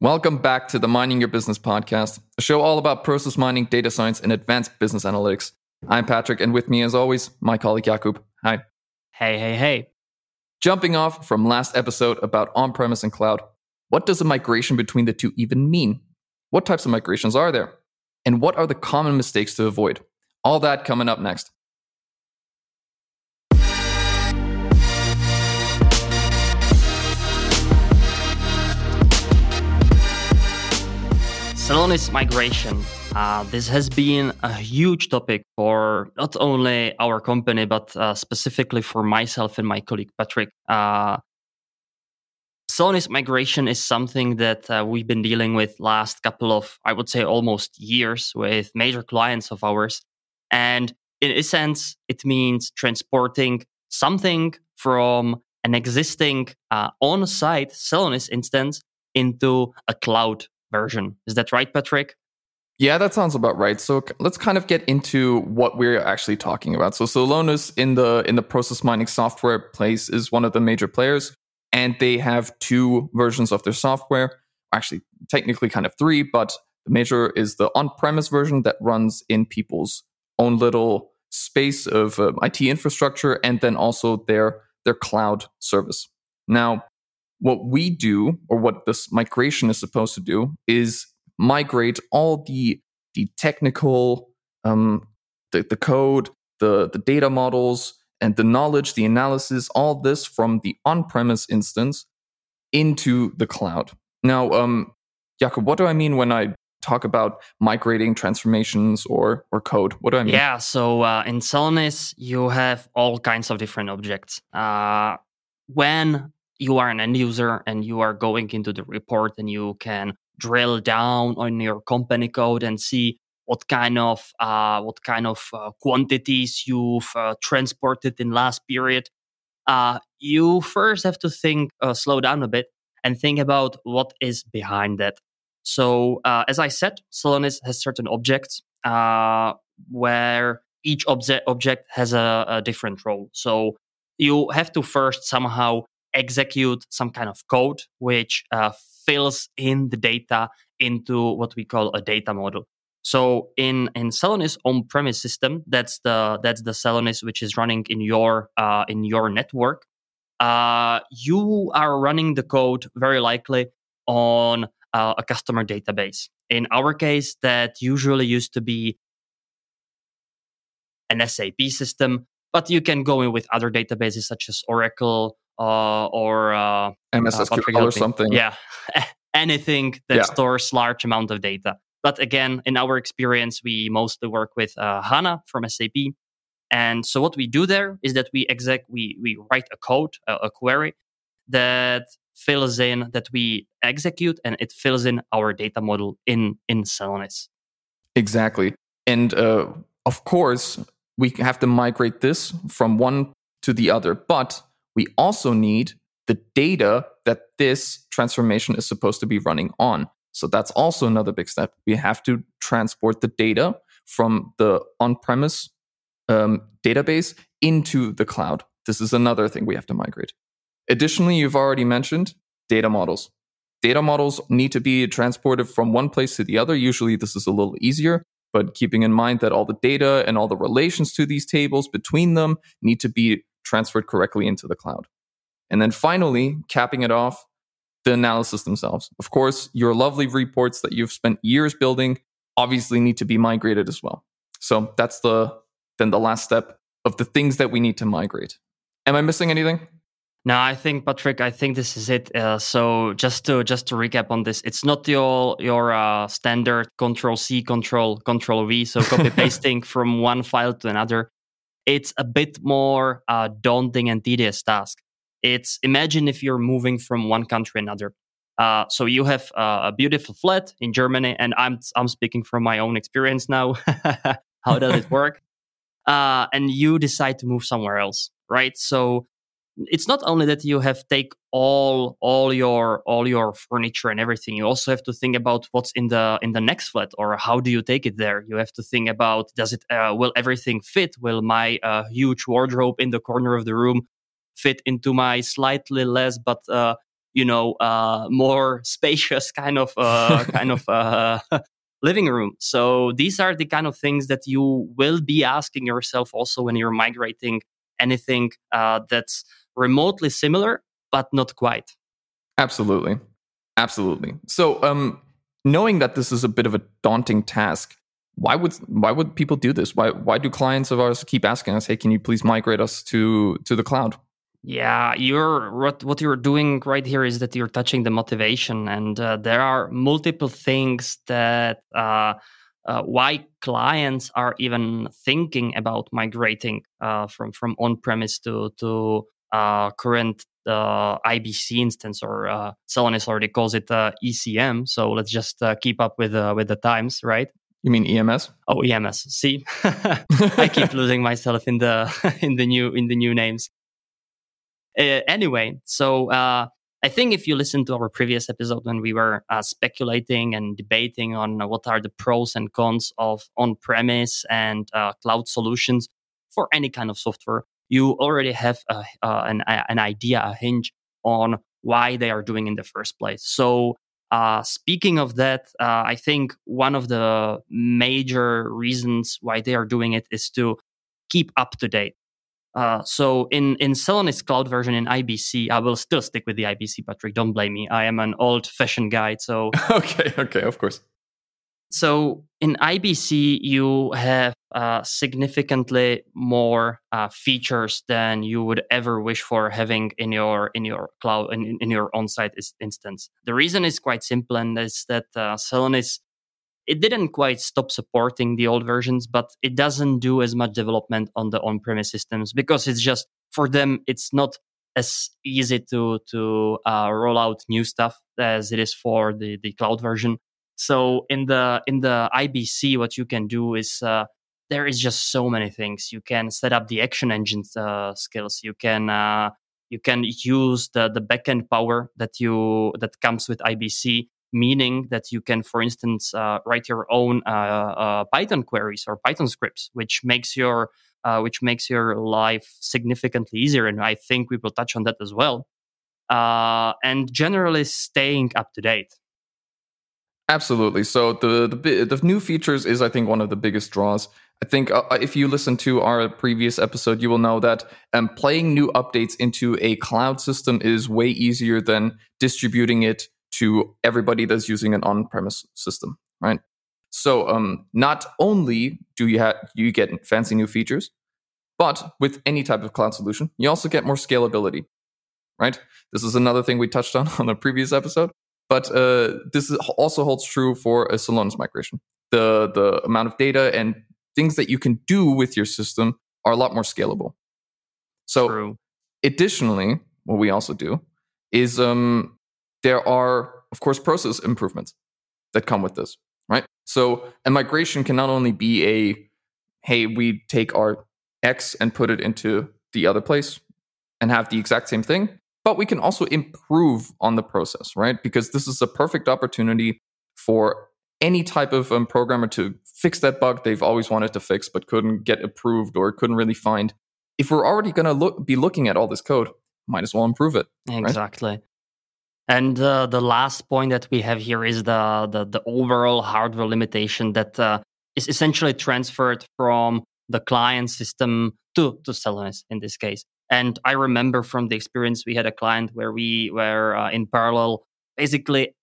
Welcome back to the Mining Your Business podcast, a show all about process mining, data science, and advanced business analytics. I'm Patrick, and with me, as always, my colleague Jakub. Hi. Hey, hey, hey. Jumping off from last episode about on premise and cloud, what does a migration between the two even mean? What types of migrations are there? And what are the common mistakes to avoid? All that coming up next. Celonis migration. Uh, this has been a huge topic for not only our company, but uh, specifically for myself and my colleague Patrick. Uh, Celonis migration is something that uh, we've been dealing with last couple of, I would say, almost years with major clients of ours. And in a sense, it means transporting something from an existing uh, on-site Celonis instance into a cloud version. Is that right, Patrick? Yeah, that sounds about right. So let's kind of get into what we're actually talking about. So Celonis in the in the process mining software place is one of the major players, and they have two versions of their software. Actually, technically, kind of three, but the major is the on-premise version that runs in people's own little space of uh, IT infrastructure, and then also their their cloud service. Now, what we do, or what this migration is supposed to do, is migrate all the the technical, um, the, the code, the the data models, and the knowledge, the analysis, all this from the on-premise instance into the cloud. Now, um, Jakub, what do I mean when I talk about migrating transformations or or code? What do I mean? Yeah, so uh, in Celonis, you have all kinds of different objects. Uh, when you are an end user and you are going into the report and you can drill down on your company code and see what kind of uh, what kind of uh, quantities you've uh, transported in last period. Uh, you first have to think, uh, slow down a bit, and think about what is behind that. So, uh, as I said, Celonis has certain objects where each object object has a, a different role. So you have to first somehow execute some kind of code which uh, fills in the data into what we call a data model. So in in Celonis on-premise system, that's the that's the Celonis which is running in your uh, in your network. Uh, you are running the code very likely on uh, a customer database. In our case, that usually used to be an SAP system, but you can go in with other databases such as Oracle uh, or uh, uh, or something. Yeah, anything that yeah. stores large amount of data. But again, in our experience, we mostly work with uh, HANA from SAP. And so what we do there is that we exec we we write a code, a, a query that fills in that we execute and it fills in our data model in in Celonis. Exactly. And uh, of course, we have to migrate this from one to the other. But we also need the data that this transformation is supposed to be running on. So that's also another big step. We have to transport the data from the on premise um, database into the cloud. This is another thing we have to migrate. Additionally, you've already mentioned data models. Data models need to be transported from one place to the other. Usually, this is a little easier, but keeping in mind that all the data and all the relations to these tables between them need to be transferred correctly into the cloud. And then finally, capping it off, the analysis themselves. Of course, your lovely reports that you've spent years building obviously need to be migrated as well. So that's the then the last step of the things that we need to migrate. Am I missing anything? No, I think Patrick. I think this is it. Uh, so just to just to recap on this, it's not your your uh, standard Control C, Control Control V. So copy pasting from one file to another it's a bit more uh, daunting and tedious task. It's imagine if you're moving from one country another. Uh, so you have uh, a beautiful flat in Germany, and I'm I'm speaking from my own experience now. How does it work? Uh, and you decide to move somewhere else, right? So it's not only that you have take all all your all your furniture and everything you also have to think about what's in the in the next flat or how do you take it there you have to think about does it uh, will everything fit will my uh, huge wardrobe in the corner of the room fit into my slightly less but uh, you know, uh, more spacious kind of, uh, kind of, uh, living room. So these are the kind of things that you will be asking yourself also when you're migrating anything uh, that's remotely similar, but not quite. Absolutely. Absolutely. So, um, knowing that this is a bit of a daunting task, why would why would people do this? Why why do clients of ours keep asking us, "Hey, can you please migrate us to to the cloud?" Yeah, you're what what you're doing right here is that you're touching the motivation, and uh, there are multiple things that uh, uh, why clients are even thinking about migrating uh, from from on premise to to uh, current uh, IBC instance, or uh, Celonis already calls it ECM. So let's just keep up with with the times, right? You mean EMS? Oh, EMS. See, I keep losing myself in the in the new in the new names. Uh, anyway, so uh, I think if you listen to our previous episode when we were uh, speculating and debating on what are the pros and cons of on-premise and uh, cloud solutions for any kind of software, you already have a, uh, an, an idea, a hinge on why they are doing in the first place. So uh, speaking of that, uh, I think one of the major reasons why they are doing it is to keep up to date. Uh, so in in Celonis cloud version in IBC, I will still stick with the IBC, Patrick. Don't blame me. I am an old fashioned guy. So okay, okay, of course. So in IBC, you have uh, significantly more uh, features than you would ever wish for having in your in your cloud in, in your on-site instance. The reason is quite simple, and is that uh, Celonis it didn't quite stop supporting the old versions, but it doesn't do as much development on the on-premise systems because it's just for them it's not as easy to to uh, roll out new stuff as it is for the the cloud version. So in the in the IBC, what you can do is uh, there is just so many things. You can set up the action engine uh, skills. You can uh, you can use the the backend power that you that comes with IBC meaning that you can, for instance, uh, write your own uh, uh, Python queries or Python scripts, which makes your which makes your life significantly easier. And I think we will touch on that as well. And generally, staying up to date. Absolutely. So the, the the new features is, I think, one of the biggest draws. I think uh, if you listen to our previous episode, you will know that um, playing new updates into a cloud system is way easier than distributing it to everybody that's using an on-premise system, right? So um, not only do you have you get fancy new features, but with any type of cloud solution, you also get more scalability, right? This is another thing we touched on on a previous episode, but uh, this also holds true for a Celonis migration. The the amount of data and things that you can do with your system are a lot more scalable. So, True. additionally, what we also do is um, there are, of course, process improvements that come with this, right? So a migration can not only be a, hey, we take our X and put it into the other place and have the exact same thing, but we can also improve on the process, right? Because this is a perfect opportunity for any type of um, programmer to fix that bug they've always wanted to fix but couldn't get approved or couldn't really find. If we're already going to look, be looking at all this code, might as well improve it. Exactly. Right? And uh, the last point that we have here is the the, the overall hardware limitation that uh, is essentially transferred from the client system to to Celonis in this case. And I remember from the experience we had a client where we were uh, in parallel, basically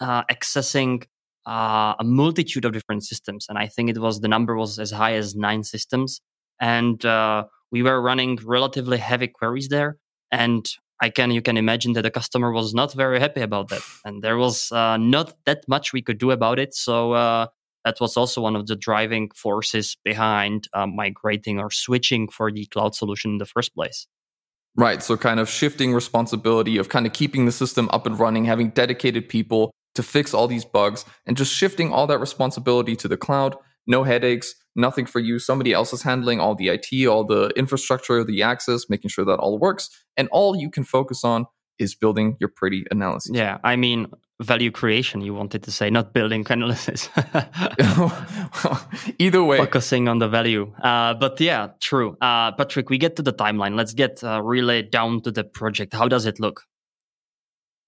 uh, accessing uh, a multitude of different systems, and I think it was the number was as high as nine systems, and uh, we were running relatively heavy queries there. And I can you can imagine that the customer was not very happy about that, and there was uh, not that much we could do about it. So uh, that was also one of the driving forces behind uh, migrating or switching for the cloud solution in the first place. Right. So kind of shifting responsibility of kind of keeping the system up and running, having dedicated people to fix all these bugs, and just shifting all that responsibility to the cloud. No headaches, nothing for you. Somebody else is handling all the IT, all the infrastructure, the access, making sure that all works. And all you can focus on is building your pretty analysis. Yeah, I mean, value creation, you wanted to say, not building analysis. Either way. Focusing on the value. Uh, but yeah, true. Uh, Patrick, we get to the timeline. Let's get uh, really down to the project. How does it look?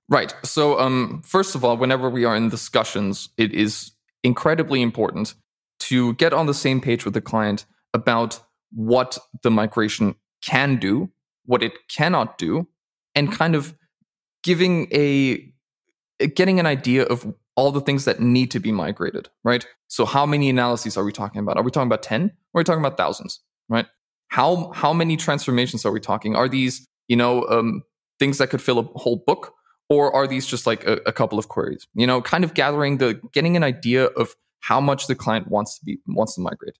Right. So, um, first of all, whenever we are in discussions, it is incredibly important to get on the same page with the client about what the migration can do, what it cannot do, and kind of giving a getting an idea of all the things that need to be migrated, right? So how many analyses are we talking about? Are we talking about 10 or are we talking about thousands, right? How how many transformations are we talking? Are these, you know, um, things that could fill a whole book or are these just like a, a couple of queries? You know, kind of gathering the getting an idea of how much the client wants to be wants to migrate.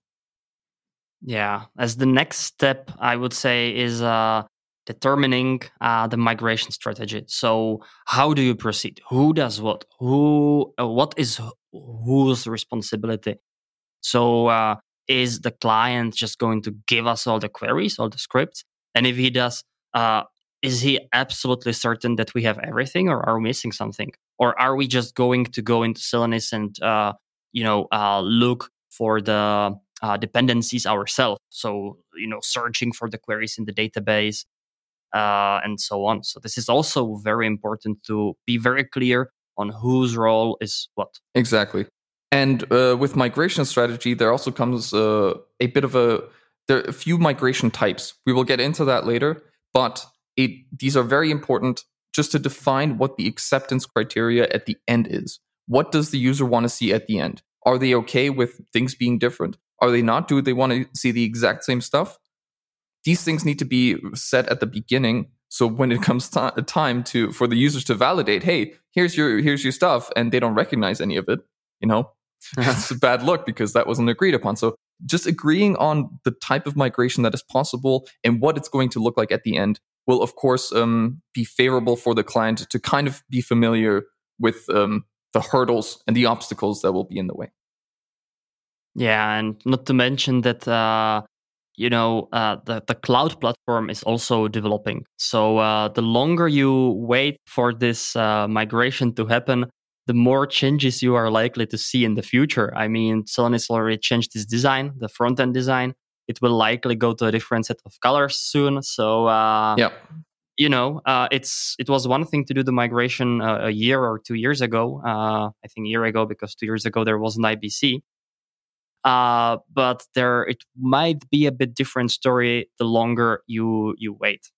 Yeah, as the next step, I would say is uh, determining uh, the migration strategy. So, how do you proceed? Who does what? Who? Uh, what is whose responsibility? So, uh, is the client just going to give us all the queries, all the scripts? And if he does, uh, is he absolutely certain that we have everything, or are we missing something? Or are we just going to go into Celonis and uh, you know uh, look for the dependencies ourselves. So, you know, searching for the queries in the database uh, and so on. So, this is also very important to be very clear on whose role is what. Exactly. And uh, with migration strategy, there also comes uh, a bit of a there are a few migration types. We will get into that later, but it, these are very important just to define what the acceptance criteria at the end is. What does the user want to see at the end? Are they okay with things being different? Are they not? Do they want to see the exact same stuff? These things need to be set at the beginning. So when it comes t- time to for the users to validate, hey, here's your here's your stuff, and they don't recognize any of it, you know, that's a bad look because that wasn't agreed upon. So just agreeing on the type of migration that is possible and what it's going to look like at the end will, of course, um, be favorable for the client to kind of be familiar with um, the hurdles and the obstacles that will be in the way. Yeah, and not to mention that uh, you know uh, the the cloud platform is also developing. So uh, the longer you wait for this uh, migration to happen, the more changes you are likely to see in the future. I mean, Celonis already changed its design, the front end design. It will likely go to a different set of colors soon. So uh, yeah. You know, uh, it's it was one thing to do the migration a year or two years ago. I think a year ago because two years ago there was an IBC uh, but there it might be a bit different story the longer you you wait.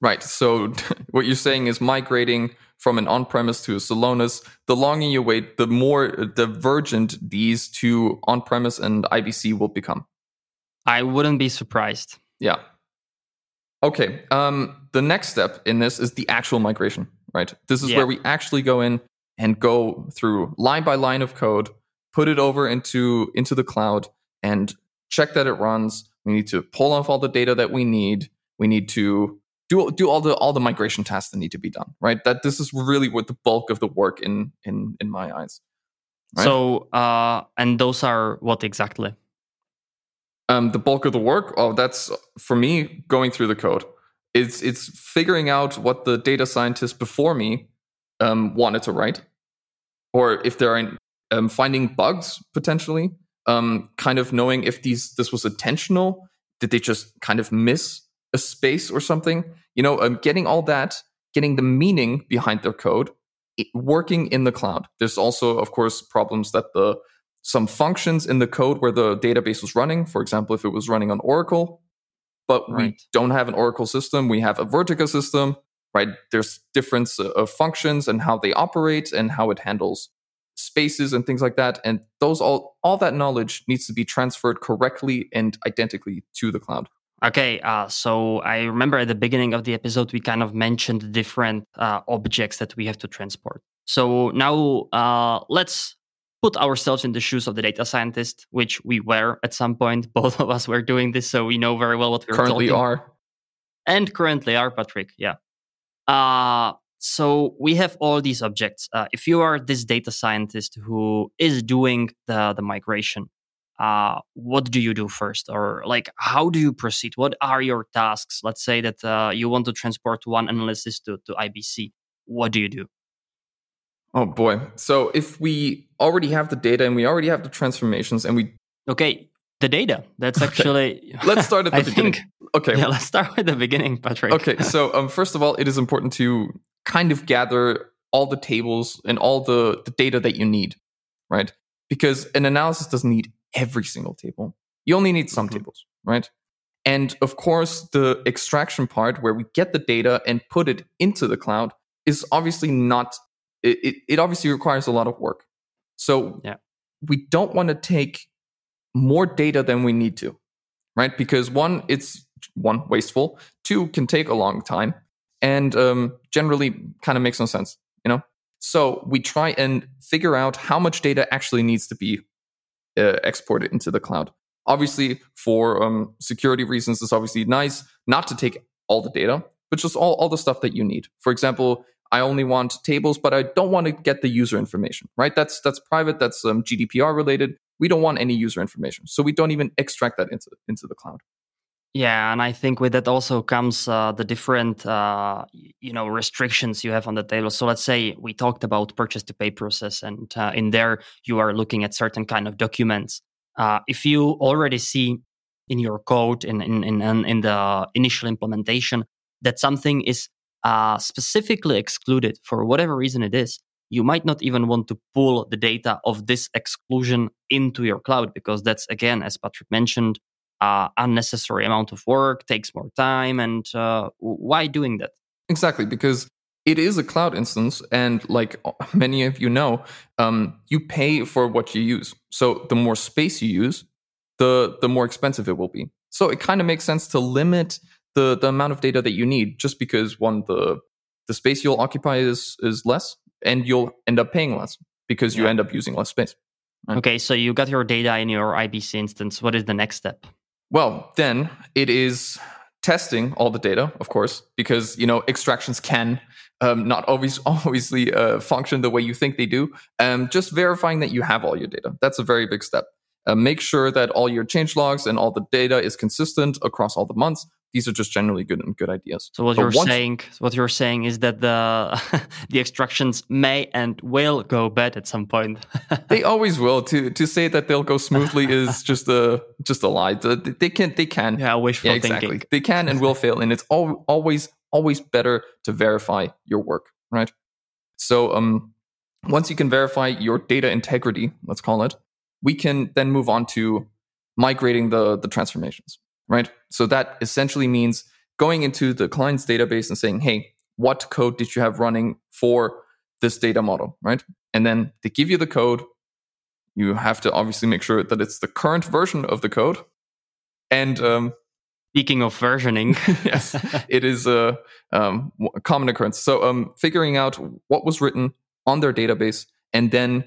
Right. So what you're saying is migrating from an on-premise to a Celonis. The longer you wait, the more divergent these two on-premise and IBC will become. I wouldn't be surprised. Yeah. Okay. Um, the next step in this is the actual migration. Right. This is yeah. where we actually go in and go through line by line of code put it over into into the cloud and check that it runs. We need to pull off all the data that we need. We need to do do all the all the migration tasks that need to be done. Right. That this is really what the bulk of the work in in in my eyes. Right? So uh, and those are what exactly? Um, the bulk of the work. Oh, that's for me going through the code. It's it's figuring out what the data scientists before me um, wanted to write, or if there are um, finding bugs potentially, um, kind of knowing if these this was intentional. Did they just kind of miss a space or something? You know, um, getting all that, getting the meaning behind their code, working in the cloud. There's also, of course, problems that the some functions in the code where the database was running. For example, if it was running on Oracle, but right. we don't have an Oracle system, we have a Vertica system. Right? There's difference of functions and how they operate and how it handles spaces and things like that and those all all that knowledge needs to be transferred correctly and identically to the cloud. Okay uh, so i remember at the beginning of the episode we kind of mentioned different uh, objects that we have to transport. So now uh, let's put ourselves in the shoes of the data scientist which we were at some point. Both of us were doing this so we know very well what we're currently talking. are. And currently are patrick yeah. Uh, so we have all these objects. Uh, if you are this data scientist who is doing the, the migration, uh, what do you do first? Or like, how do you proceed? What are your tasks? Let's say that uh, you want to transport one analysis to, to IBC. What do you do? Oh boy. So if we already have the data and we already have the transformations and we. Okay, the data. That's actually. Okay. Let's start at the I beginning. Think, okay. Yeah, let's start with the beginning, Patrick. Okay, so um, first of all, it is important to kind of gather all the tables and all the, the data that you need, right? Because an analysis doesn't need every single table. You only need some mm-hmm. tables, right? And of course, the extraction part where we get the data and put it into the cloud is obviously not, it, it, it obviously requires a lot of work. So yeah. we don't want to take more data than we need to, right? Because one, it's one, wasteful, two, can take a long time, and um, generally kind of makes no sense, you know? So we try and figure out how much data actually needs to be uh, exported into the cloud. Obviously, for um, security reasons, it's obviously nice not to take all the data, but just all, all the stuff that you need. For example, I only want tables, but I don't want to get the user information, right? That's that's private, that's um, GDPR related. We don't want any user information, so we don't even extract that into into the cloud. Yeah, and I think with that also comes uh, the different, uh, you know, restrictions you have on the table. So let's say we talked about purchase to pay process, and uh, in there you are looking at certain kind of documents uh, if you already see in your code in, in, in, in the initial implementation that something is uh, specifically excluded for whatever reason it is, you might not even want to pull the data of this exclusion into your cloud because that's again, as Patrick mentioned, uh, unnecessary amount of work, takes more time, and uh, why doing that? Exactly, because it is a cloud instance and like many of you know um, you pay for what you use so the more space you use the the more expensive it will be so it kind of makes sense to limit the the amount of data that you need just because one the the space you'll occupy is is less and you'll end up paying less because you yeah. end up using less space right? okay so you got your data in your ibc instance what is the next step well then it is testing all the data of course because you know extractions can um, not always obviously uh, function the way you think they do. Um, just verifying that you have all your data. That's a very big step. Uh, make sure that all your change logs and all the data is consistent across all the months. These are just generally good and good ideas. So what but you're once, saying, what you're saying is that the the extractions may and will go bad at some point. they always will. To to say that they'll go smoothly is just a just a lie. They can they can. Yeah, wishful yeah, exactly. thinking. They can and will fail, and it's all, always always better to verify your work, right? So um, once you can verify your data integrity, let's call it, we can then move on to migrating the, the transformations, right? So that essentially means going into the client's database and saying, hey, what code did you have running for this data model, right? And then they give you the code. You have to obviously make sure that it's the current version of the code. And um, Speaking of versioning, yes, it is a, um, a common occurrence. So, um, figuring out what was written on their database and then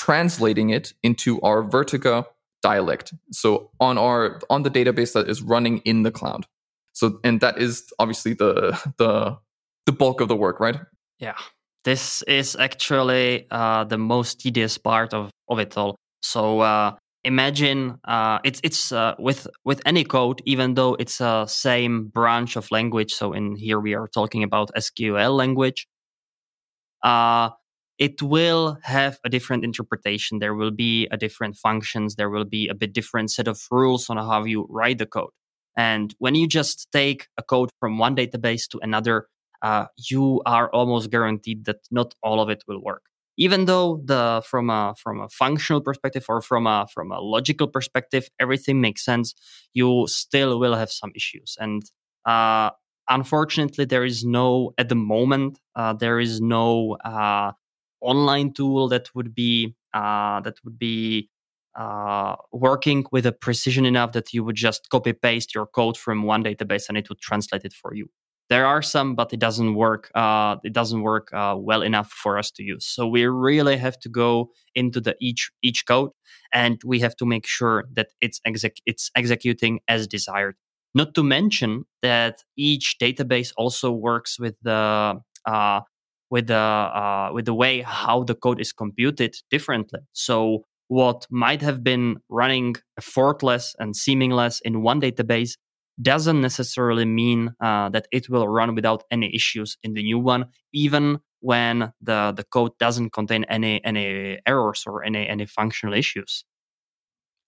translating it into our Vertica dialect. So on our on the database that is running in the cloud. So, and that is obviously the the the bulk of the work, right? Yeah, this is actually uh, the most tedious part of of it all. So uh, imagine uh, it's it's uh, with with any code, even though it's a same branch of language. So in here we are talking about SQL language. Uh, it will have a different interpretation. There will be a different functions. There will be a bit different set of rules on how you write the code. And when you just take a code from one database to another, uh, you are almost guaranteed that not all of it will work even though the from a from a functional perspective or from a from a logical perspective everything makes sense you still will have some issues and uh, unfortunately there is no at the moment uh, there is no uh, online tool that would be uh, that would be uh, working with a precision enough that you would just copy paste your code from one database and it would translate it for you there are some, but it doesn't work. Uh, it doesn't work uh, well enough for us to use. So we really have to go into the each each code, and we have to make sure that it's exec- it's executing as desired. Not to mention that each database also works with the uh, with the uh, with the way how the code is computed differently. So what might have been running effortless and seamless in one database doesn't necessarily mean uh, that it will run without any issues in the new one, even when the, the code doesn't contain any any errors or any any functional issues.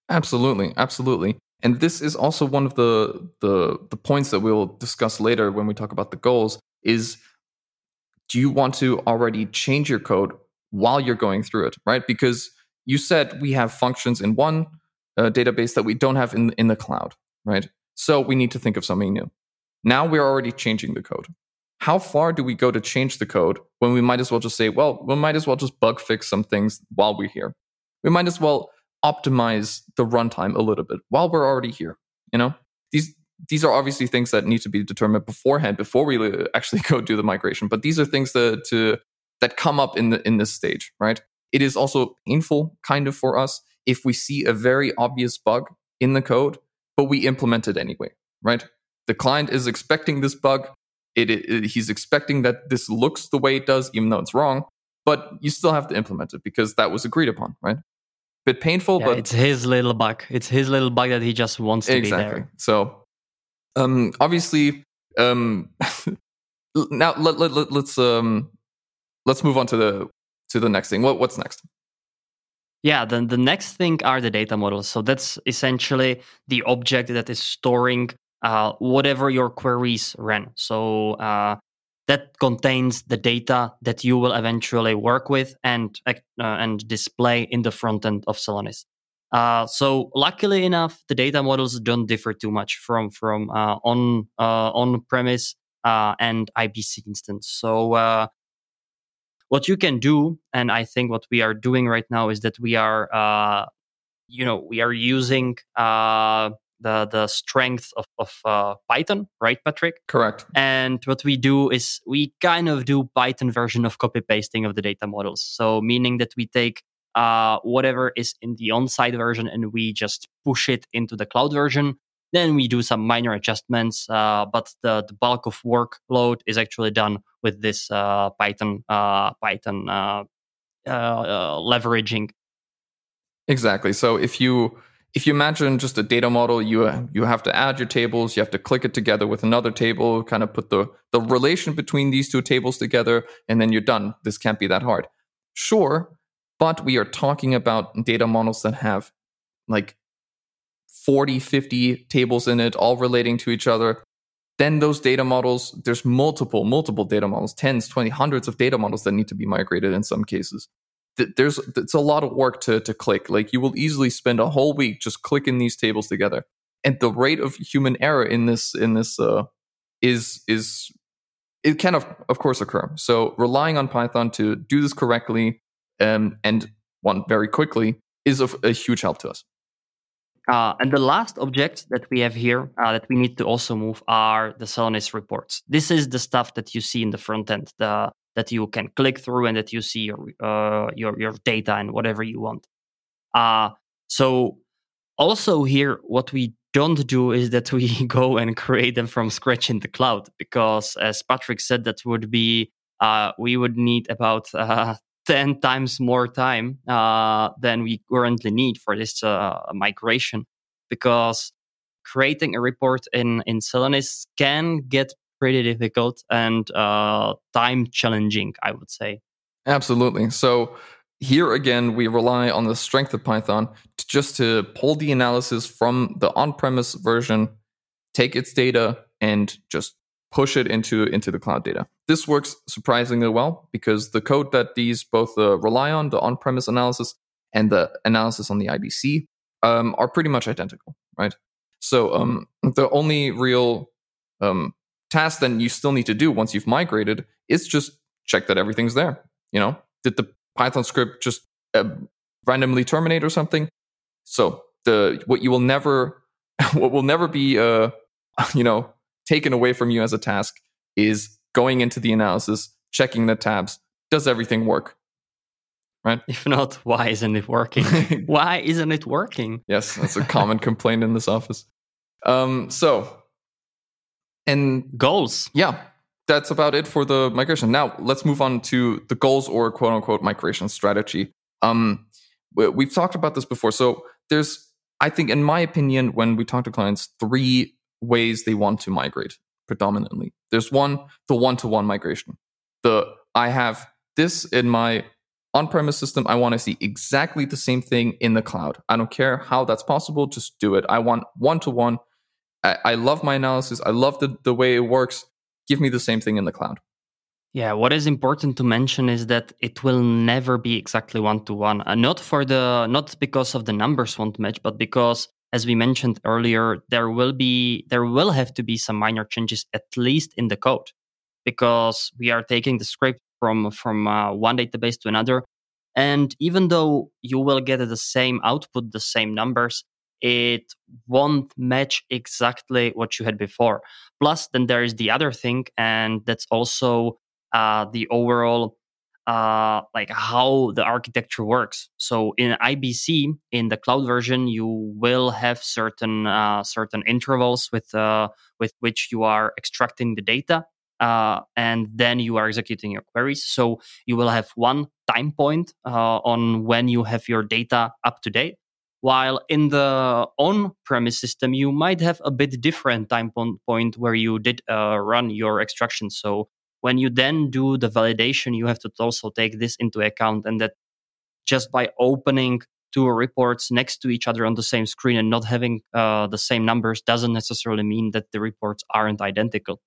Absolutely, absolutely. And this is also one of the, the the points that we'll discuss later when we talk about the goals is do you want to already change your code while you're going through it, right? Because you said we have functions in one uh, database that we don't have in, in the cloud, right? So we need to think of something new. Now we're already changing the code. How far do we go to change the code when we might as well just say, well, we might as well just bug fix some things while we're here? We might as well optimize the runtime a little bit while we're already here. You know, these these are obviously things that need to be determined beforehand before we uh, actually go do the migration. But these are things that to that come up in the in this stage, right? It is also painful kind of for us if we see a very obvious bug in the code, but we implement it anyway, right? The client is expecting this bug. It, it, it, he's expecting that this looks the way it does, even though it's wrong. But you still have to implement it because that was agreed upon, right? Bit painful, yeah, but it's his little bug. It's his little bug that he just wants to exactly. be there. So, um, obviously, um, now let, let, let, let's um, let's move on to the to the next thing. What what's next? Yeah, then the next thing are the data models. So that's essentially the object that is storing uh, whatever your queries ran. So uh, that contains the data that you will eventually work with and uh, and display in the front end of Celonis. Uh, so luckily enough, the data models don't differ too much from from uh, on uh, on premise and IBC instance. So what you can do, and I think what we are doing right now is that we are, uh, you know, we are using uh, the the strength of, of uh, Python, right, Patrick? Correct. And what we do is we kind of do Python version of copy pasting of the data models. So meaning that we take uh, whatever is in the on-site version and we just push it into the cloud version. Then we do some minor adjustments, uh, but the, the bulk of workload is actually done with this uh, Python uh, Python uh, uh, leveraging. Exactly. So if you if you imagine just a data model, you you have to add your tables, you have to click it together with another table, kind of put the the relation between these two tables together, and then you're done. This can't be that hard. Sure, but we are talking about data models that have like 40, 50 tables in it, all relating to each other. Then those data models, there's multiple, multiple data models, tens, 20, hundreds of data models that need to be migrated in some cases. There's it's a lot of work to to click. Like you will easily spend a whole week just clicking these tables together. And the rate of human error in this in this uh, is is it can of of course occur. So relying on Python to do this correctly um, and one very quickly is of a huge help to us. Uh, and the last object that we have here uh, that we need to also move are the Celonis reports. This is the stuff that you see in the front end, the, that you can click through and that you see your uh, your your data and whatever you want. Uh, so also here, what we don't do is that we go and create them from scratch in the cloud because, as Patrick said, that would be uh, we would need about uh, 10 times more time uh, than we currently need for this uh, migration because creating a report in, in Celonis can get pretty difficult and uh, time challenging, I would say. Absolutely. So here again, we rely on the strength of Python to just to pull the analysis from the on-premise version, take its data, and just push it into into the cloud data. This works surprisingly well because the code that these both uh, rely on, the on-premise analysis and the analysis on the IBC, um, are pretty much identical, right? So um, the only real um, task then you still need to do once you've migrated is just check that everything's there. You know, did the Python script just uh, randomly terminate or something? So the what you will never what will never be uh, you know taken away from you as a task is going into the analysis, checking the tabs. Does everything work? Right? If not, why isn't it working? why isn't it working? Yes, that's a common complaint in this office. Um, so, and goals. Yeah, that's about it for the migration. Now, let's move on to the goals or quote unquote migration strategy. Um, we've talked about this before. So, there's, I think, in my opinion, when we talk to clients, three ways they want to migrate predominantly. There's one, the one to one migration. The I have this in my on premise system. I want to see exactly the same thing in the cloud. I don't care how that's possible, just do it. I want one to one. I love my analysis. I love the, the way it works. Give me the same thing in the cloud. Yeah, what is important to mention is that it will never be exactly one to one. Not for the not because of the numbers won't match, but because as we mentioned earlier, there will be there will have to be some minor changes at least in the code because we are taking the script from from uh, one database to another. And even though you will get the same output the same numbers it won't match exactly what you had before. Plus then there is the other thing and that's also uh, the overall uh, like how the architecture works. So in IBC, in the cloud version, you will have certain uh, certain intervals with uh, with which you are extracting the data, uh, and then you are executing your queries. So you will have one time point uh, on when you have your data up to date. While in the on-premise system, you might have a bit different time point where you did uh, run your extraction. So when you then do the validation, you have to also take this into account and that just by opening two reports next to each other on the same screen and not having uh, the same numbers doesn't necessarily mean that the reports aren't identical.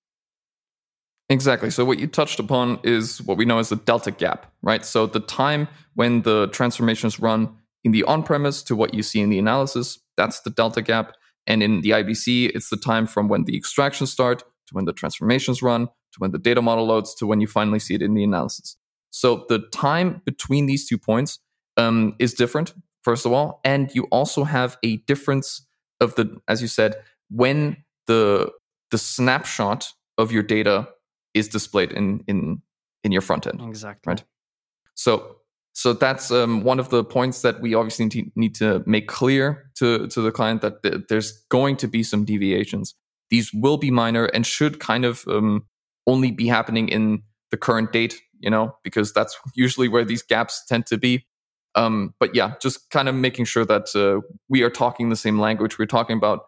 Exactly. So what you touched upon is what we know as the delta gap, right? So the time when the transformations run in the on-premise to what you see in the analysis, that's the delta gap. And in the IBC, it's the time from when the extractions start to when the transformations run to when the data model loads to when you finally see it in the analysis. So the time between these two points um, is different, first of all, and you also have a difference of the, as you said, when the the snapshot of your data is displayed in in in your front end. Exactly. Right. So so that's um, one of the points that we obviously need to make clear to to the client that th- there's going to be some deviations. These will be minor and should kind of um, only be happening in the current date, you know, because that's usually where these gaps tend to be. Um, but yeah, just kind of making sure that uh, we are talking the same language. We're talking about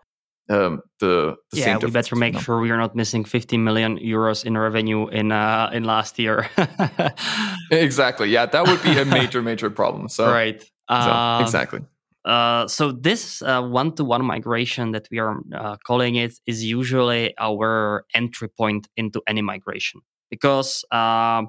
um, the, the yeah, we better make you know? sure we are not missing 50 million euros in revenue in uh, in last year. exactly. Yeah, that would be a major major problem. So right. So, um, exactly. Uh, so this one to one migration that we are uh, calling it is usually our entry point into any migration because uh,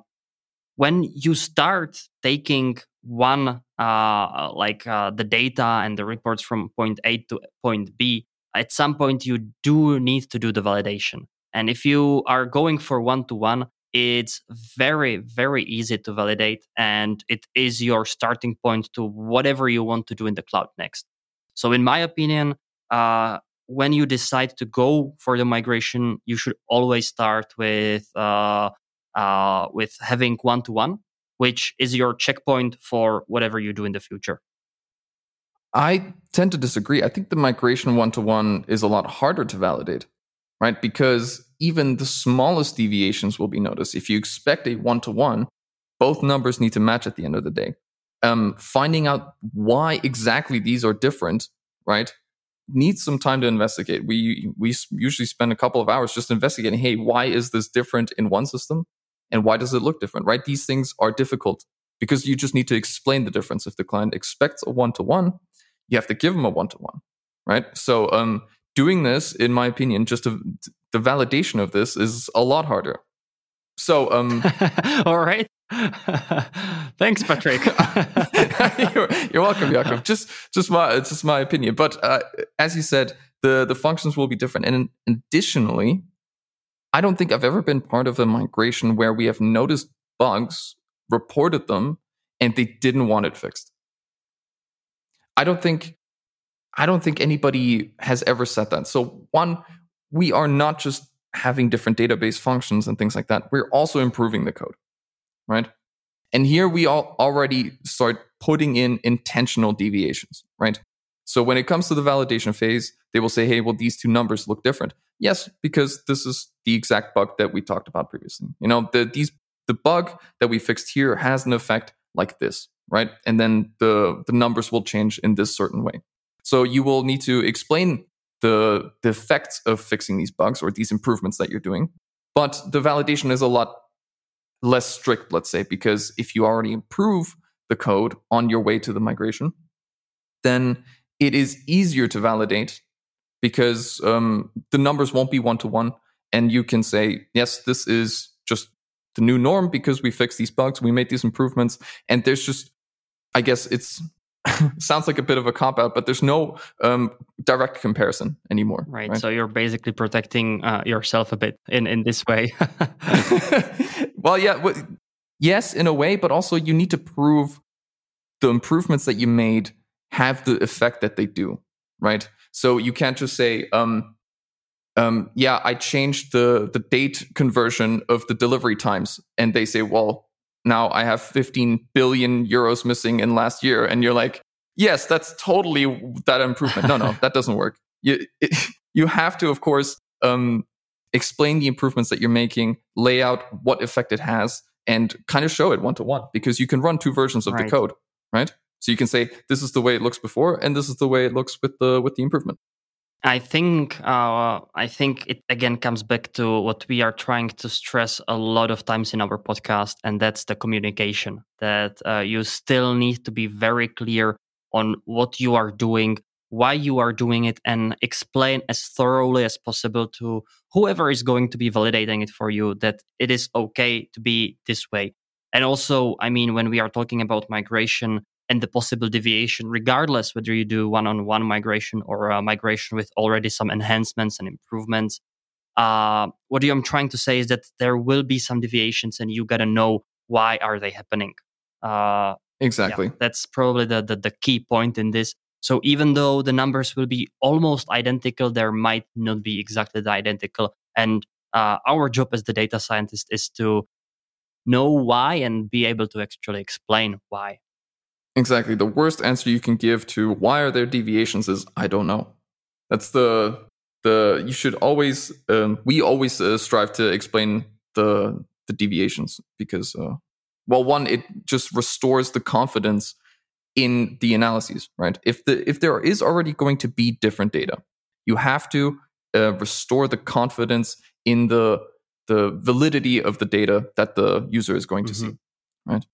when you start taking one uh, like uh, the data and the reports from point A to point B, at some point you do need to do the validation. And if you are going for one to one, it's very very easy to validate and it is your starting point to whatever you want to do in the cloud next. So in my opinion uh, when you decide to go for the migration you should always start with uh, uh, with having one to one which is your checkpoint for whatever you do in the future. I tend to disagree. I think the migration one to one is a lot harder to validate right because even the smallest deviations will be noticed. If you expect a one to one, both numbers need to match at the end of the day. Um, finding out why exactly these are different, right, needs some time to investigate. We we usually spend a couple of hours just investigating. Hey, why is this different in one system, and why does it look different? Right, these things are difficult because you just need to explain the difference. If the client expects a one to one, you have to give them a one to one, right? So um, doing this, in my opinion, just the validation of this is a lot harder. So, um, all right. Thanks, Patrick. you're, you're, welcome, Jakub. Just, just my, it's just my opinion. But uh, as you said, the the functions will be different. And additionally, I don't think I've ever been part of a migration where we have noticed bugs, reported them, and they didn't want it fixed. I don't think I don't think anybody has ever said that. So, one, we are not just having different database functions and things like that. We're also improving the code, right? And here we all already start putting in intentional deviations, right? So when it comes to the validation phase, they will say, hey, well, these two numbers look different. Yes, because this is the exact bug that we talked about previously. You know, the, these, the bug that we fixed here has an effect like this, right? And then the, the numbers will change in this certain way. So you will need to explain the, the effects of fixing these bugs or these improvements that you're doing. But the validation is a lot less strict, let's say, because if you already improve the code on your way to the migration, then it is easier to validate because um, the numbers won't be one to one. And you can say, yes, this is just the new norm because we fixed these bugs, we made these improvements, and there's just, I guess it's sounds like a bit of a cop out, but there's no um, direct comparison anymore. Right. right. So you're basically protecting uh, yourself a bit in in this way. well, yeah, well, yes, in a way, but also you need to prove the improvements that you made have the effect that they do. Right. So you can't just say, um, um, yeah, I changed the the date conversion of the delivery times, and they say, well, now I have 15 billion euros missing in last year. And you're like, yes, that's totally that improvement. No, no, that doesn't work. You, it, you have to, of course, um, explain the improvements that you're making, lay out what effect it has, and kind of show it one to one because you can run two versions of right. the code, right? So you can say this is the way it looks before, and this is the way it looks with the with the improvement. I think uh, I think it again comes back to what we are trying to stress a lot of times in our podcast, and that's the communication. That uh, you still need to be very clear on what you are doing, why you are doing it, and explain as thoroughly as possible to whoever is going to be validating it for you that it is okay to be this way. And also, I mean, when we are talking about migration, and the possible deviation, regardless whether you do one on one migration or a migration with already some enhancements and improvements. Uh, what I'm trying to say is that there will be some deviations and you got to know why are they happening. Uh, exactly. Yeah, that's probably the, the, the key point in this. So even though the numbers will be almost identical, there might not be exactly the identical. And uh, our job as the data scientist is to know why and be able to actually explain why. Exactly. The worst answer you can give to why are there deviations is I don't know. That's the the you should always um, we always uh, strive to explain the the deviations because uh, well one it just restores the confidence in the analyses right if the if there is already going to be different data you have to uh, restore the confidence in the the validity of the data that the user is going to mm-hmm. see right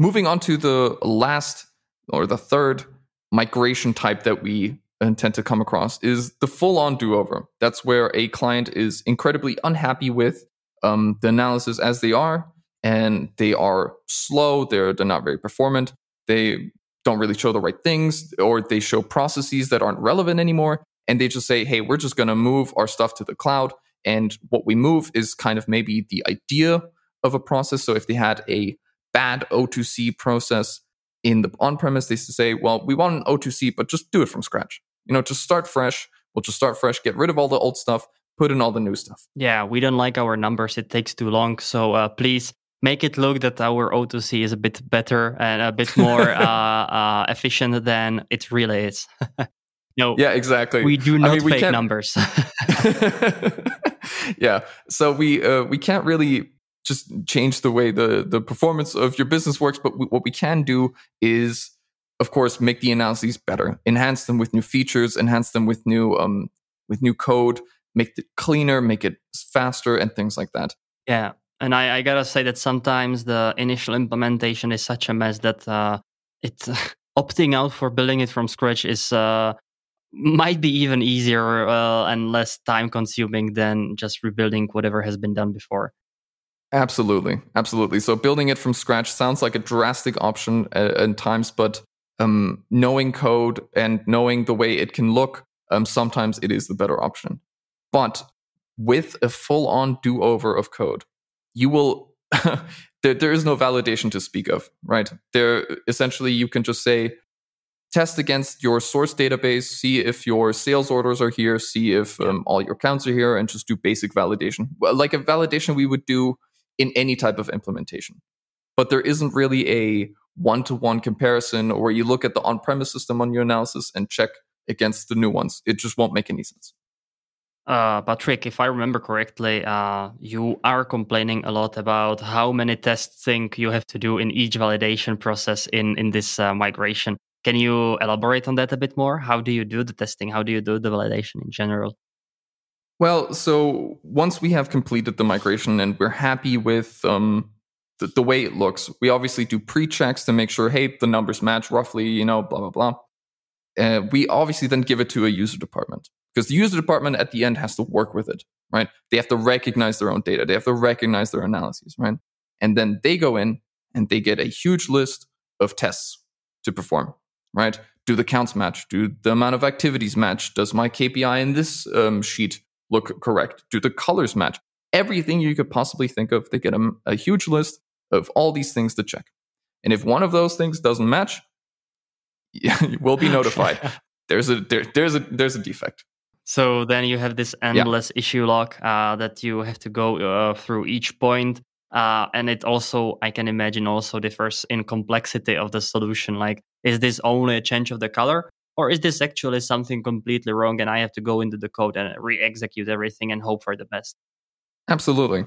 Moving on to the last or the third migration type that we intend to come across is the full on do over. That's where a client is incredibly unhappy with um, the analysis as they are, and they are slow, they're, they're not very performant, they don't really show the right things, or they show processes that aren't relevant anymore. And they just say, hey, we're just going to move our stuff to the cloud. And what we move is kind of maybe the idea of a process. So if they had a bad O2C process in the on premise, they say, well, we want an O2C, but just do it from scratch. You know, just start fresh. We'll just start fresh, get rid of all the old stuff, put in all the new stuff. Yeah, we don't like our numbers. It takes too long. So uh, please make it look that our O2C is a bit better and a bit more uh, uh, efficient than it really is. no. Yeah, exactly. We do not I mean, we fake numbers. yeah. So we uh, we can't really just change the way the the performance of your business works. But what we can do is, of course, make the analyses better, enhance them with new features, enhance them with new um with new code, make it cleaner, make it faster, and things like that. Yeah, and I, I gotta say that sometimes the initial implementation is such a mess that uh, it opting out for building it from scratch is. Uh, might be even easier uh, and less time consuming than just rebuilding whatever has been done before. Absolutely, absolutely. So building it from scratch sounds like a drastic option at, at times, but um, knowing code and knowing the way it can look, um, sometimes it is the better option. But with a full-on do-over of code, you will. there, there is no validation to speak of, right? There, essentially, you can just say, test against your source database, see if your sales orders are here, see if um, all your accounts are here, and just do basic validation. Well, like a validation we would do in any type of implementation. But there isn't really a one to one comparison where you look at the on premise system on your analysis and check against the new ones. It just won't make any sense. Uh, Patrick, if I remember correctly, uh, you are complaining a lot about how many testing you have to do in each validation process in in this uh, migration. Can you elaborate on that a bit more? How do you do the testing? How do you do the validation in general? Well, so once we have completed the migration and we're happy with um, the, the, way it looks, we obviously do pre-checks to make sure, hey, the numbers match roughly, you know, blah blah blah. Uh, we obviously then give it to a user department because the user department at the end has to work with it, right? They have to recognize their own data. They have to recognize their analyses, right? And then they go in and they get a huge list of tests to perform, right? Do the counts match? Do the amount of activities match? Does my KPI in this um, sheet look correct? Do the colors match? Everything you could possibly think of, they get a, a huge list of all these things to check. And if one of those things doesn't match, you will be notified. there's a there, there's a there's a defect. So then you have this endless yeah. issue log uh, that you have to go uh, through each point. Uh, and it also, I can imagine, also differs in complexity of the solution. Like, is this only a change of the color? Or is this actually something completely wrong and I have to go into the code and re execute everything and hope for the best? Absolutely.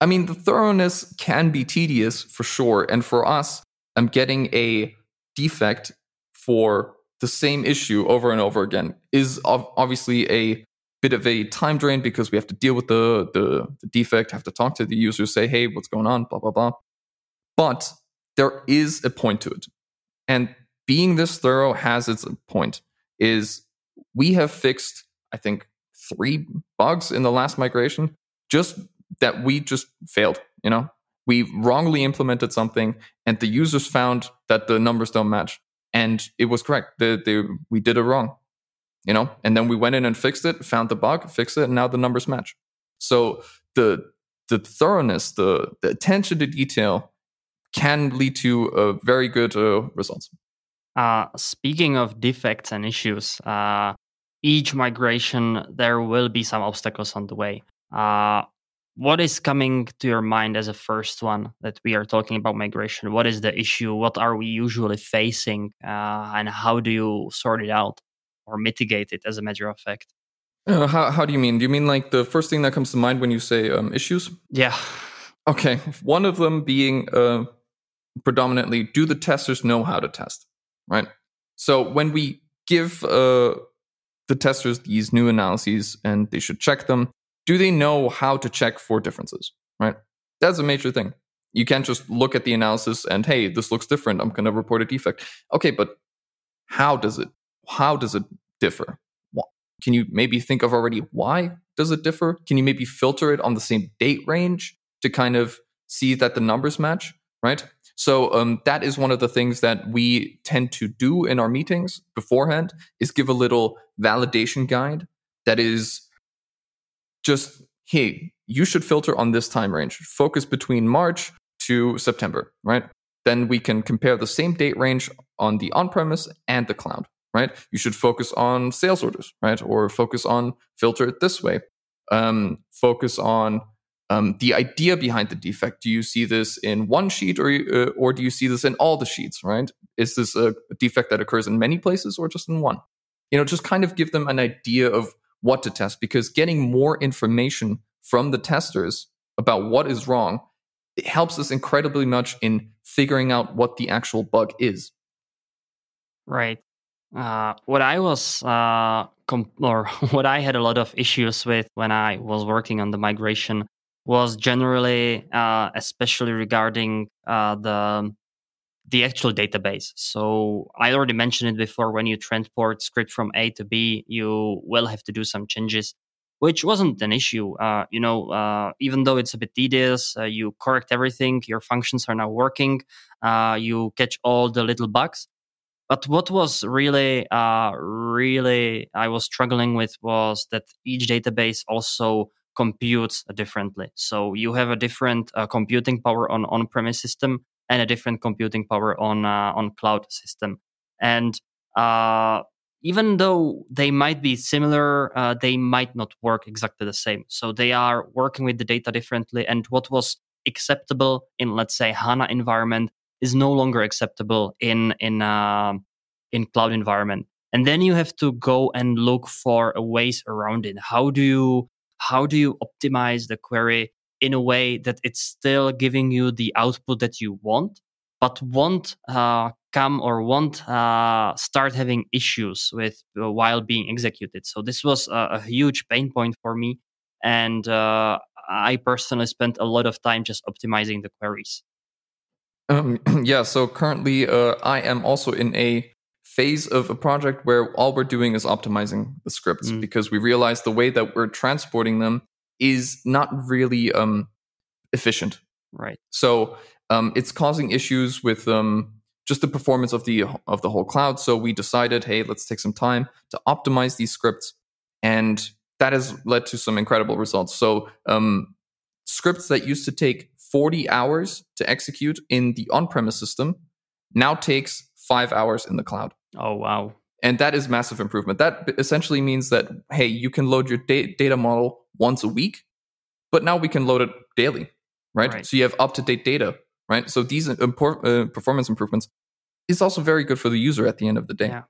I mean, the thoroughness can be tedious for sure. And for us, I'm getting a defect for the same issue over and over again is obviously a bit of a time drain because we have to deal with the, the, the defect, have to talk to the user, say, hey, what's going on, blah, blah, blah. But there is a point to it. And being this thorough has its point is we have fixed, I think, three bugs in the last migration, just that we just failed, you know? We wrongly implemented something and the users found that the numbers don't match and it was correct. The, we did it wrong, you know. And then we went in and fixed it, found the bug, fixed it, and now the numbers match. So the the thoroughness, the the attention to detail, can lead to uh, very good uh, results. Uh, speaking of defects and issues, uh, each migration there will be some obstacles on the way. Uh, what is coming to your mind as a first one that we are talking about migration? What is the issue? What are we usually facing? Uh, and how do you sort it out or mitigate it as a matter of fact? Uh, how, how do you mean? Do you mean like the first thing that comes to mind when you say um, issues? Yeah. Okay. One of them being uh, predominantly do the testers know how to test? Right. So when we give uh, the testers these new analyses and they should check them, do they know how to check for differences? Right? That's a major thing. You can't just look at the analysis and hey, this looks different. I'm going to report a defect. Okay, but how does it? How does it differ? Can you maybe think of already why does it differ? Can you maybe filter it on the same date range to kind of see that the numbers match? Right. So um, that is one of the things that we tend to do in our meetings beforehand is give a little validation guide that is just, hey, you should filter on this time range. Focus between March to September, right? Then we can compare the same date range on the on premise and the cloud, right? You should focus on sales orders, right? Or focus on filter it this way. Um, focus on um, the idea behind the defect. Do you see this in one sheet or, uh, or do you see this in all the sheets, right? Is this a defect that occurs in many places or just in one? You know, just kind of give them an idea of what to test because getting more information from the testers about what is wrong it helps us incredibly much in figuring out what the actual bug is right uh, what i was uh, or what i had a lot of issues with when i was working on the migration was generally uh, especially regarding uh, the the actual database. So I already mentioned it before. When you transport script from A to B, you will have to do some changes, which wasn't an issue. Uh, you know, uh, even though it's a bit tedious, uh, you correct everything. Your functions are now working. Uh, you catch all the little bugs. But what was really, uh, really, I was struggling with was that each database also computes differently. So you have a different uh, computing power on on-premise system and a different computing power on uh, on cloud system. And uh, even though they might be similar, uh, they might not work exactly the same. So they are working with the data differently. And what was acceptable in, let's say, HANA environment is no longer acceptable in in uh, in cloud environment. And then you have to go and look for ways around it. How do you how do you optimize the query in a way that it's still giving you the output that you want, but won't uh, come or won't uh, start having issues with uh, while being executed. So this was a, a huge pain point for me, and uh, I personally spent a lot of time just optimizing the queries. Um, yeah. So currently, uh, I am also in a phase of a project where all we're doing is optimizing the scripts mm. because we realize the way that we're transporting them is not really um, efficient. Right. So um, it's causing issues with um, just the performance of the of the whole cloud. So we decided, hey, let's take some time to optimize these scripts, and that has led to some incredible results. So um, scripts that used to take 40 hours to execute in the on-premise system now takes five hours in the cloud. Oh wow! And that is massive improvement. That essentially means that hey, you can load your da- data model once a week, but now we can load it daily, right? right. So you have up-to-date data right? So these impor- uh, performance improvements is also very good for the user at the end of the day. Yeah.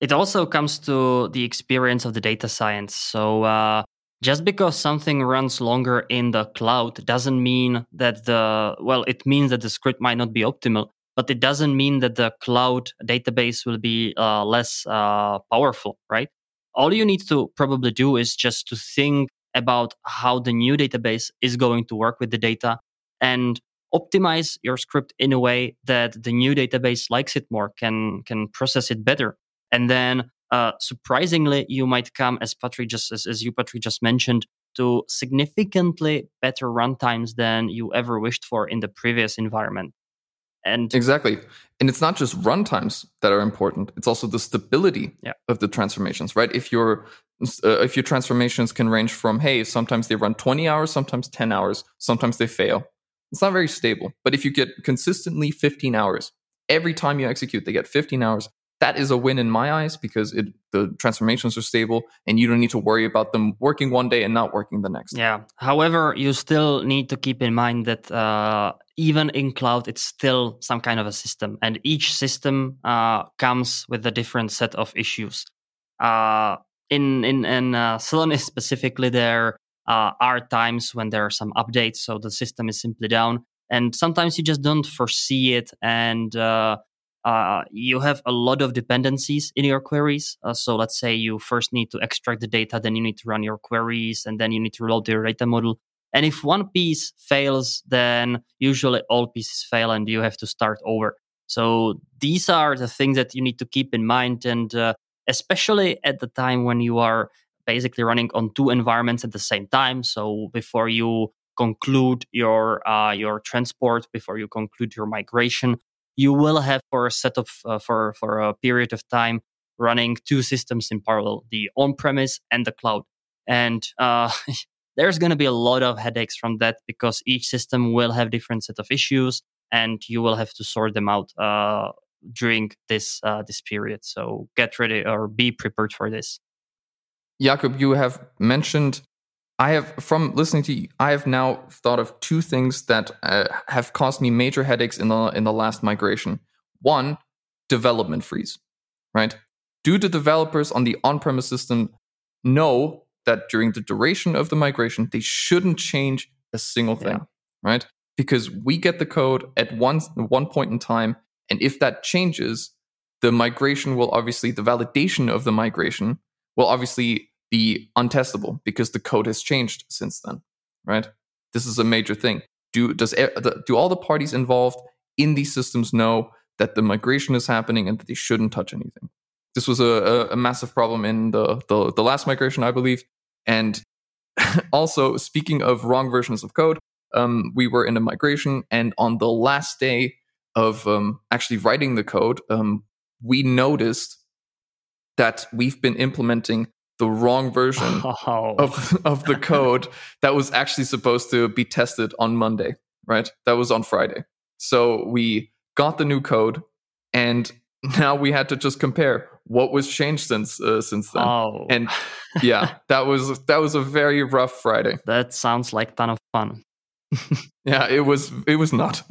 It also comes to the experience of the data science. So uh, just because something runs longer in the cloud doesn't mean that the well, it means that the script might not be optimal, but it doesn't mean that the cloud database will be uh, less uh, powerful, right? All you need to probably do is just to think about how the new database is going to work with the data and optimize your script in a way that the new database likes it more, can can process it better, and then uh, surprisingly, you might come as Patrick just as, as you Patrick just mentioned to significantly better runtimes than you ever wished for in the previous environment. And exactly, and it's not just runtimes that are important; it's also the stability yeah. of the transformations. Right? If your uh, if your transformations can range from hey, sometimes they run twenty hours, sometimes ten hours, sometimes they fail it's not very stable. But if you get consistently 15 hours, every time you execute, they get 15 hours. That is a win in my eyes because it, the transformations are stable and you don't need to worry about them working one day and not working the next. Yeah. However, you still need to keep in mind that uh, even in cloud, it's still some kind of a system, and each system uh, comes with a different set of issues. Uh, in in in uh, Celonis specifically, there uh, are times when there are some updates, so the system is simply down. And sometimes you just don't foresee it, and uh, you have a lot of dependencies in your queries. Uh, so let's say you first need to extract the data, then you need to run your queries, and then you need to load your data model. And if one piece fails, then usually all pieces fail, and you have to start over. So these are the things that you need to keep in mind, and uh, especially at the time when you are basically running on two environments at the same time. So before you conclude your uh, your transport, before you conclude your migration, you will have for a set of uh, for for a period of time running two systems in parallel: the on-premise and the cloud. And uh, there's going to be a lot of headaches from that because each system will have different set of issues, and you will have to sort them out uh, during this uh, this period. So get ready or be prepared for this. Jakub, you have mentioned. I have, from listening to you, I have now thought of two things that uh, have caused me major headaches in the in the last migration. One, development freeze. Right? Do the developers on the on-premise system know that during the duration of the migration they shouldn't change a single thing? Yeah. Right? Because we get the code at one one point in time, and if that changes, the migration will obviously the validation of the migration will obviously be untestable because the code has changed since then, right? This is a major thing. Do does do all the parties involved in these systems know that the migration is happening and that they shouldn't touch anything? This was a, a massive problem in the, the, the last migration, I believe. And also, speaking of wrong versions of code, um, we were in a migration, and on the last day of um, actually writing the code, um, we noticed that we've been implementing the wrong version oh. of of the code that was actually supposed to be tested on Monday, right? That was on Friday. So we got the new code and now we had to just compare what was changed since uh, since then. Oh. And yeah, that was that was a very rough Friday. That sounds like ton of fun. yeah, it was it was not.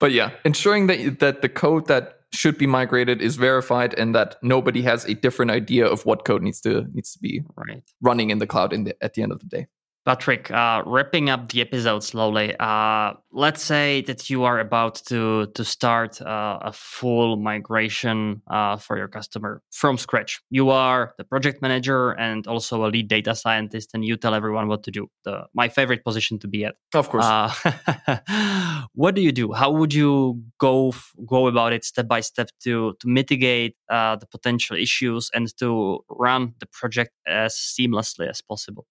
but yeah, ensuring that that the code that should be migrated is verified and that nobody has a different idea of what code needs to needs to be right. running in the cloud in the, at the end of the day. Patrick, uh, wrapping up the episode slowly. Uh, let's say that you are about to to start uh, a full migration uh, for your customer from scratch. You are the project manager and also a lead data scientist, and you tell everyone what to do. The, my favorite position to be at. Of course. Uh, what do you do? How would you go go about it step by step to to mitigate uh, the potential issues and to run the project as seamlessly as possible?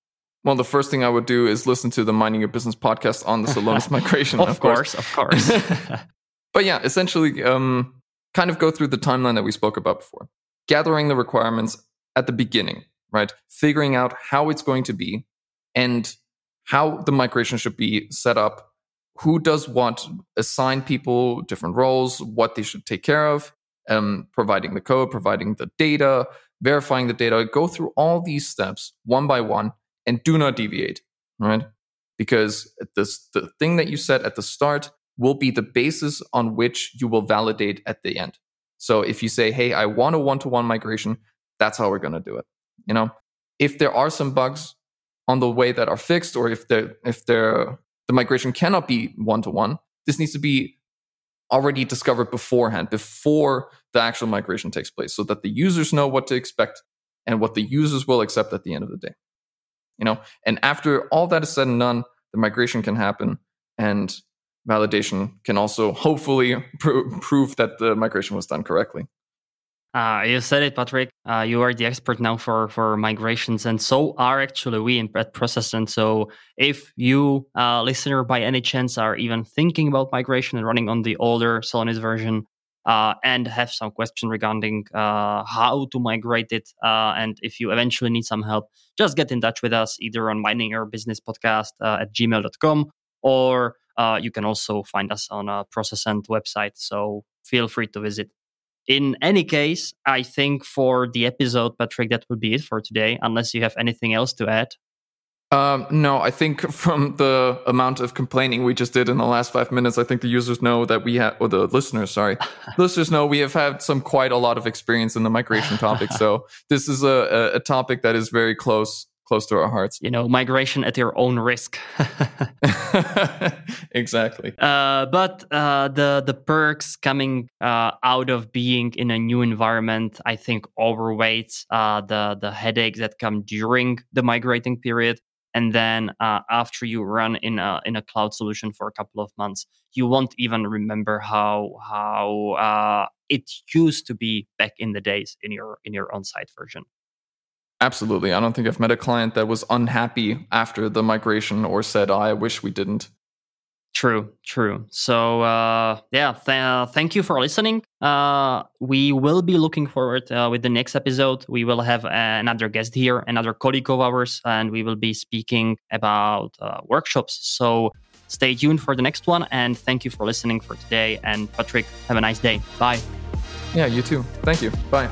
Well, the first thing I would do is listen to the Mining Your Business podcast on the Celonis migration. of, of, course, course. of course. but yeah, essentially, um, kind of go through the timeline that we spoke about before. Gathering the requirements at the beginning, right? Figuring out how it's going to be and how the migration should be set up, who does what, assign people different roles, what they should take care of, um, providing the code, providing the data, verifying the data. Go through all these steps one by one and do not deviate, right? Because this, the thing that you set at the start will be the basis on which you will validate at the end. So if you say, hey, I want a one to one migration, that's how we're going to do it. You know, if there are some bugs on the way that are fixed, or if the if the the migration cannot be one to one, this needs to be already discovered beforehand, before the actual migration takes place, so that the users know what to expect and what the users will accept at the end of the day you know and after all that is said and done the migration can happen and validation can also hopefully pr- prove that the migration was done correctly uh, you said it, Patrick. Uh, you are the expert now for, for migrations, and so are actually we in Pet Process. And so, if you, uh, listener, by any chance are even thinking about migration and running on the older Celonis version, uh, and have some question regarding uh, how to migrate it. Uh, and if you eventually need some help, just get in touch with us either on Mining Your Business Podcast uh, at gmail.com or uh, you can also find us on a ProcessAnt website. So feel free to visit. In any case, I think for the episode, Patrick, that would be it for today, unless you have anything else to add. Um, no, I think from the amount of complaining we just did in the last five minutes, I think the users know that we have, or the listeners, sorry, listeners know we have had some quite a lot of experience in the migration topic. So this is a, a, topic that is very close close to our hearts. You know, migration at your own risk. exactly. Uh, but uh, the the perks coming uh, out of being in a new environment, I think, overweights uh, the the headaches that come during the migrating period and then uh, after you run in a in a cloud solution for a couple of months you won't even remember how how uh, it used to be back in the days in your in your on-site version. Absolutely. I don't think i've met a client that was unhappy after the migration or said oh, i wish we didn't True, true. So uh, yeah, th- uh, thank you for listening. Uh, we will be looking forward uh, with the next episode. We will have another guest here, another colleague of ours, and we will be speaking about uh, workshops. So stay tuned for the next one, and thank you for listening for today. And Patrick, have a nice day. Bye. Yeah, you too. Thank you. Bye.